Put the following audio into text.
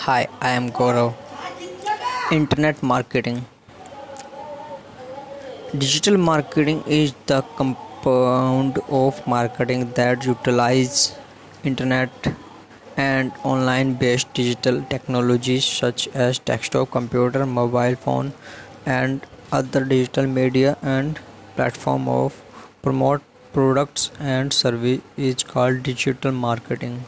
Hi, I am Gorave. Internet marketing. Digital marketing is the compound of marketing that utilizes internet and online based digital technologies such as desktop computer, mobile phone and other digital media and platform of promote products and service is called digital marketing